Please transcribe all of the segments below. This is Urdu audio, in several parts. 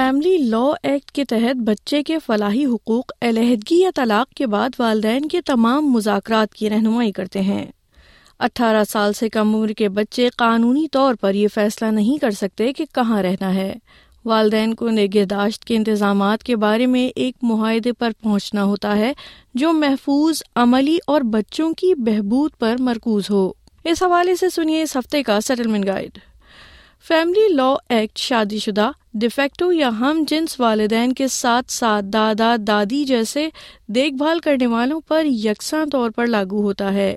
فیملی لا ایکٹ کے تحت بچے کے فلاحی حقوق، علیحدگی یا طلاق کے بعد والدین کے تمام مذاکرات کی رہنمائی کرتے ہیں۔ اٹھارہ سال سے کم عمر کے بچے قانونی طور پر یہ فیصلہ نہیں کر سکتے کہ کہاں رہنا ہے۔ والدین کو نگہداشت کے انتظامات کے بارے میں ایک معاہدے پر پہنچنا ہوتا ہے جو محفوظ، عملی اور بچوں کی بہبود پر مرکوز ہو۔ اس حوالے سے سنیے اس ہفتے کا settlement guide. Family law act شادی شدہ ڈیفیکٹو یا ہم جنس والدین کے ساتھ ساتھ دادا دادی جیسے دیکھ بھال کرنے والوں پر یکساں طور پر لاگو ہوتا ہے۔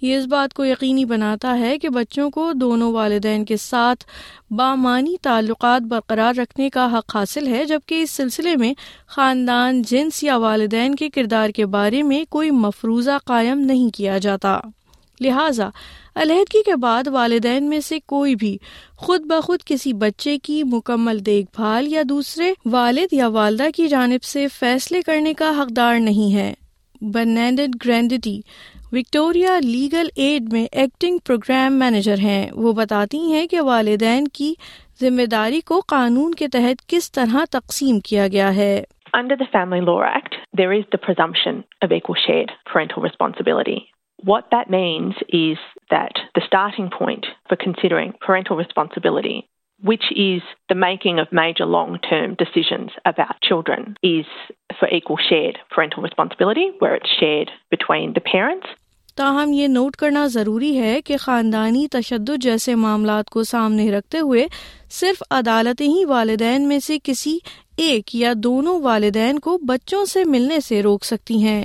یہ اس بات کو یقینی بناتا ہے کہ بچوں کو دونوں والدین کے ساتھ بامانی تعلقات برقرار رکھنے کا حق حاصل ہے، جبکہ اس سلسلے میں خاندان، جنس یا والدین کے کردار کے بارے میں کوئی مفروضہ قائم نہیں کیا جاتا۔ لہذا علیحدگی کے بعد والدین میں سے کوئی بھی خود بخود کسی بچے کی مکمل دیکھ بھال یا دوسرے والد یا والدہ کی جانب سے فیصلے کرنے کا حقدار نہیں ہے۔ برنینڈ گرینڈٹی وکٹوریا لیگل ایڈ میں ایکٹنگ پروگرام مینیجر ہیں۔ وہ بتاتی ہیں کہ والدین کی ذمہ داری کو قانون کے تحت کس طرح تقسیم کیا گیا ہے۔ Under the Family Law Act, there is the presumption of equal shared parental responsibility. What that means is that the starting point for considering parental responsibility, which is the making of major long-term decisions about children, is for equal shared parental responsibility, where it's shared between the parents. تاہم یہ نوٹ کرنا ضروری ہے کہ خاندانی تشدد جیسے معاملات کو سامنے رکھتے ہوئے صرف عدالتیں ہی والدین میں سے کسی ایک یا دونوں والدین کو بچوں سے ملنے سے روک سکتی ہیں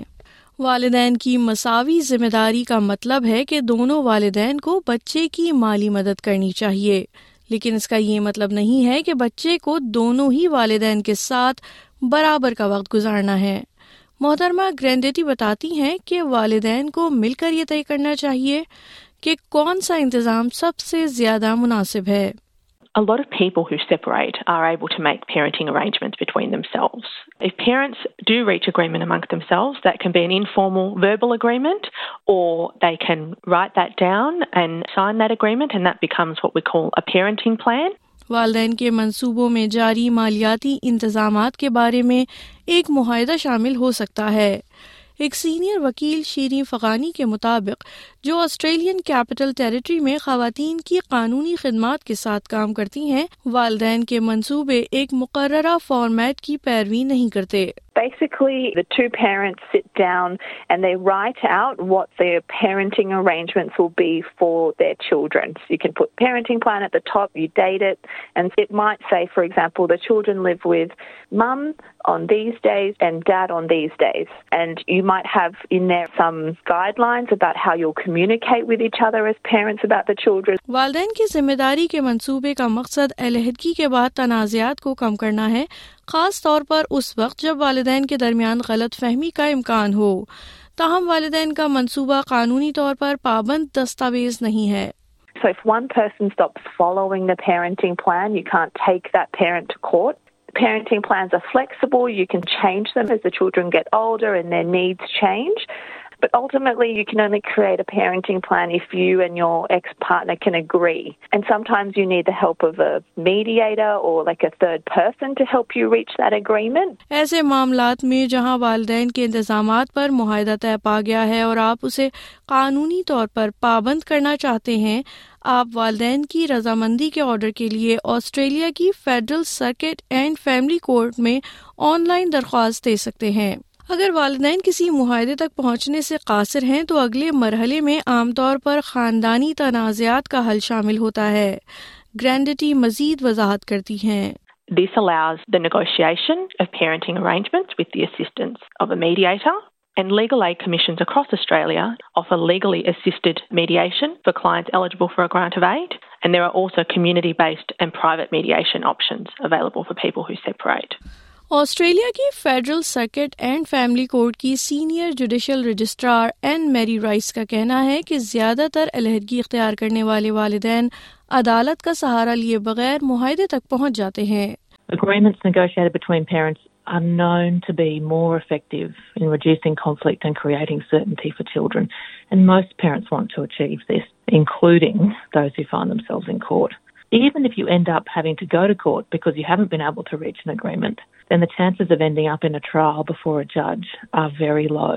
والدین کی مساوی ذمہ داری کا مطلب ہے کہ دونوں والدین کو بچے کی مالی مدد کرنی چاہیے۔ لیکن اس کا یہ مطلب نہیں ہے کہ بچے کو دونوں ہی والدین کے ساتھ برابر کا وقت گزارنا ہے۔ محترمہ گرینڈیٹی بتاتی ہیں کہ والدین کو مل کر یہ طے کرنا چاہیے کہ کون سا انتظام سب سے زیادہ مناسب ہے۔ A lot of people who separate are able to make parenting arrangements between themselves. If parents do reach agreement amongst themselves, that can be an informal verbal agreement, or they can write that down and sign that agreement, and that becomes what we call a parenting plan. والدین کے منصوبوں میں جاری مالیاتی انتظامات کے بارے میں ایک معاہدہ شامل ہو سکتا ہے ایک سینئر وکیل شیریں فغانی کے مطابق جو آسٹریلین کیپٹل ٹیریٹری میں خواتین کی قانونی خدمات کے ساتھ کام کرتی ہیں والدین کے منصوبے ایک مقررہ فارمیٹ کی پیروی نہیں کرتے Basically, the two parents sit down and they write out what their parenting arrangements will be for their children. So you can put parenting plan at the top, you date it, and it might say, for example, the children live with mum on these days and dad on these days. And you might have in there some guidelines about how you'll communicate والدین کی ذمہ داری کے منصوبے کا مقصد علیحدگی کے بعد تنازعات کو کم کرنا ہے خاص طور پر اس وقت جب والدین کے درمیان غلط فہمی کا امکان ہو۔ تاہم والدین کا منصوبہ قانونی طور پر پابند دستاویز نہیں ہے۔ But ultimately, you can only create a parenting plan if you and your ex-partner can agree. And sometimes you need the help of a mediator or like a third person to help you reach that agreement. ایسے معاملات میں جہاں والدین کے انتظامات پر معاہدہ طے پا گیا ہے اور آپ اسے قانونی طور پر پابند کرنا چاہتے ہیں آپ والدین کی رضامندی کے آرڈر کے لیے آسٹریلیا کی federal circuit and family court میں آن لائن درخواست دے سکتے ہیں اگر والدین کسی معاہدے تک پہنچنے سے قاصر ہیں تو اگلے مرحلے میں عام طور پر خاندانی تنازعات کا حل شامل ہوتا ہے گرینڈٹی مزید وضاحت کرتی ہیں This allows the negotiation of parenting arrangements with the assistance of a mediator. And legal aid commissions across Australia offer legally assisted mediation for clients eligible for a grant of aid. And there are also community-based and private mediation options available for people who separate. Australia کی federal circuit and family court کی senior judicial registrar Anne Marie Rice کا کہنا ہے کہ زیادہ تر علیحدگی اختیار کرنے والے والدین عدالت کا سہارا لیے بغیر معاہدے تک پہنچ جاتے ہیں۔ Even if you end up having to go to court because you haven't been able to reach an agreement, then the chances of ending up in a trial before a judge are very low.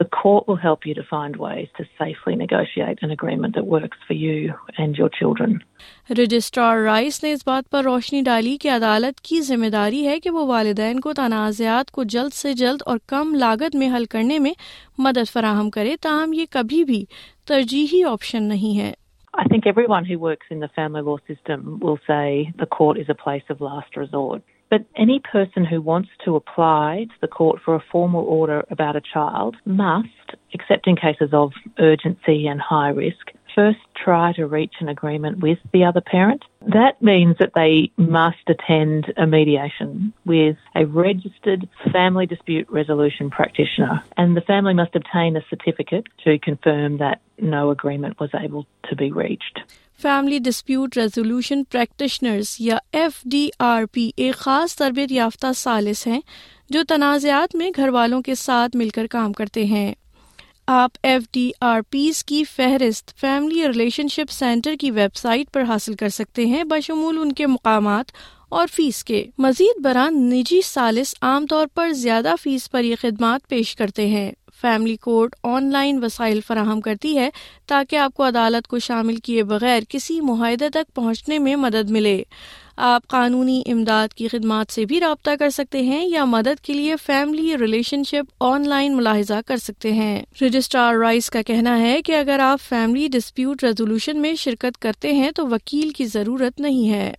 The court will help you to find ways to safely negotiate an agreement that works for you and your children. Registrar Rice نے اس بات پر روشنی ڈالی کہ عدالت کی ذمہ داری ہے کہ وہ والدین کو تنازعات کو جلد سے جلد اور کم لاگت میں حل کرنے میں مدد فراہم کرے تاہم یہ کبھی بھی ترجیحی آپشن نہیں ہے I think everyone who works in the family law system will say the court is a place of last resort. But any person who wants to apply to the court for a formal order about a child must, except in cases of urgency and high risk, first try to reach an agreement with the other parent. That means that they must attend a mediation with a registered family dispute resolution practitioner, and the family must obtain a certificate to confirm that no agreement was able to be reached. Family dispute resolution practitioners یا ایف ڈی آر پی ایک خاص تربیت یافتہ سالس ہیں جو تنازعات میں گھر والوں کے ساتھ مل کر کام کرتے ہیں آپ ایف ڈی آر پیز کی فہرست فیملی ریلیشن شپ سینٹر کی ویب سائٹ پر حاصل کر سکتے ہیں۔ بشمول ان کے مقامات اور فیس کے۔ مزید برآں نجی سالس عام طور پر زیادہ فیس پر یہ خدمات پیش کرتے ہیں۔ فیملی کورٹ آن لائن وسائل فراہم کرتی ہے تاکہ آپ کو عدالت کو شامل کیے بغیر کسی معاہدے تک پہنچنے میں مدد ملے۔ آپ قانونی امداد کی خدمات سے بھی رابطہ کر سکتے ہیں یا مدد کے لیے family relationship online ملاحظہ کر سکتے ہیں۔ رجسٹرار رائس کا کہنا ہے کہ اگر آپ فیملی ڈسپیوٹ ریزولوشن میں شرکت کرتے ہیں تو وکیل کی ضرورت نہیں ہے۔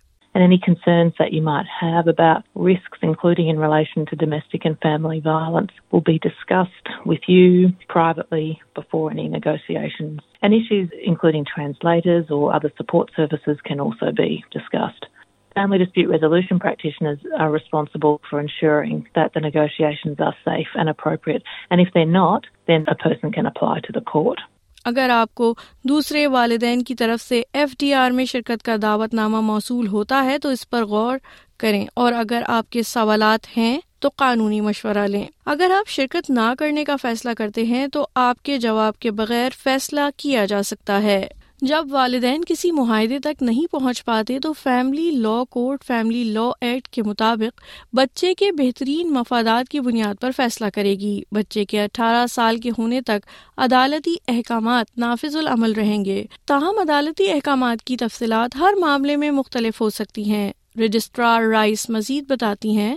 Family dispute resolution practitioners are responsible for ensuring that the negotiations are safe and appropriate. And if they're not, then a person can apply to the court. اگر آپ کو دوسرے والدین کی طرف سے ایف ڈی آر میں شرکت کا دعوت نامہ موصول ہوتا ہے تو اس پر غور کریں اور اگر آپ کے سوالات ہیں تو قانونی مشورہ لیں اگر آپ شرکت نہ کرنے کا فیصلہ کرتے ہیں تو آپ کے جواب کے بغیر فیصلہ کیا جا سکتا ہے جب والدین کسی معاہدے تک نہیں پہنچ پاتے تو family law court family law act کے مطابق بچے کے بہترین مفادات کی بنیاد پر فیصلہ کرے گی۔ بچے کے اٹھارہ سال کے ہونے تک عدالتی احکامات نافذ العمل رہیں گے۔ تاہم، عدالتی احکامات کی تفصیلات ہر معاملے میں مختلف ہو سکتی ہیں۔ رجسٹرار رائس مزید بتاتی ہیں۔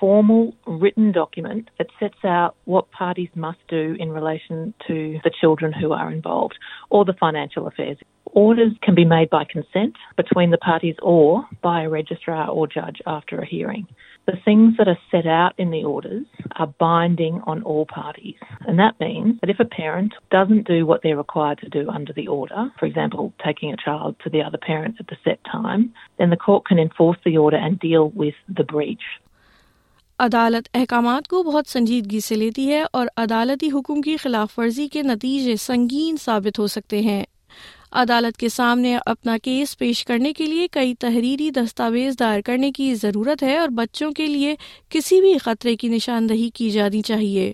Formal written document sets what parties must do in relation to the children who are involved اور the financial affairs orders can be made by consent between the parties or by registrar or جج after a hearing The things that are set out in the orders are binding on all parties. And that means that if a parent doesn't do what they're required to do under the order, for example, taking a child to the other parent at the set time, then the court can enforce the order and deal with the breach. عدالت احکامات کو بہت سنجیدگی سے لیتی ہے اور عدالتی حکم کی خلاف ورزی کے نتیجے سنگین ثابت ہو سکتے ہیں عدالت کے سامنے اپنا کیس پیش کرنے کے لیے کئی تحریری دستاویز دائر کرنے کی ضرورت ہے اور بچوں کے لیے کسی بھی خطرے کی نشاندہی کی جانی چاہیے۔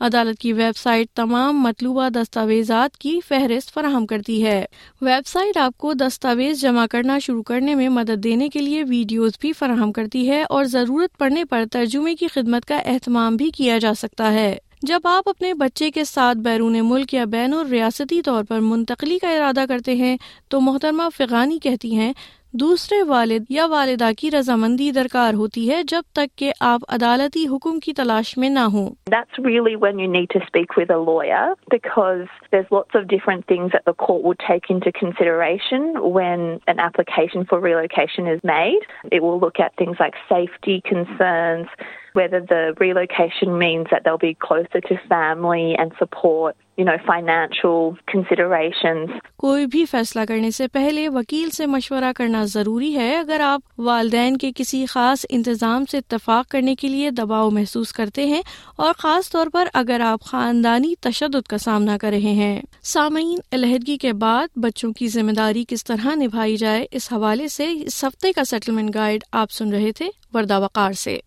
عدالت کی ویب سائٹ تمام مطلوبہ دستاویزات کی فہرست فراہم کرتی ہے۔ ویب سائٹ آپ کو دستاویز جمع کرنا شروع کرنے میں مدد دینے کے لیے ویڈیوز بھی فراہم کرتی ہے اور ضرورت پڑنے پر ترجمے کی خدمت کا اہتمام بھی کیا جا سکتا ہے۔ جب آپ اپنے بچے کے ساتھ بیرون ملک یا بین الریاستی طور پر منتقلی کا ارادہ کرتے ہیں تو محترمہ فغانی کہتی ہیں دوسرے والد یا والدہ کی رضامندی درکار ہوتی ہے جب تک کہ آپ عدالتی حکم کی تلاش میں نہ ہوں That's really when you need to speak with a lawyer because there's lots of different things that the court will take into consideration when an application for relocation is made. It will look at things like safety concerns, whether the relocation means that they'll be closer to family and support. You know, financial considerations. کوئی بھی فیصلہ کرنے سے پہلے وکیل سے مشورہ کرنا ضروری ہے اگر آپ والدین کے کسی خاص انتظام سے اتفاق کرنے کے لیے دباؤ محسوس کرتے ہیں اور خاص طور پر اگر آپ خاندانی تشدد کا سامنا کر رہے ہیں سامعین علیحدگی کے بعد بچوں کی ذمہ داری کس طرح نبھائی جائے اس حوالے سے اس ہفتے کا سیٹلمنٹ گائیڈ آپ سن رہے تھے وردہ وقار سے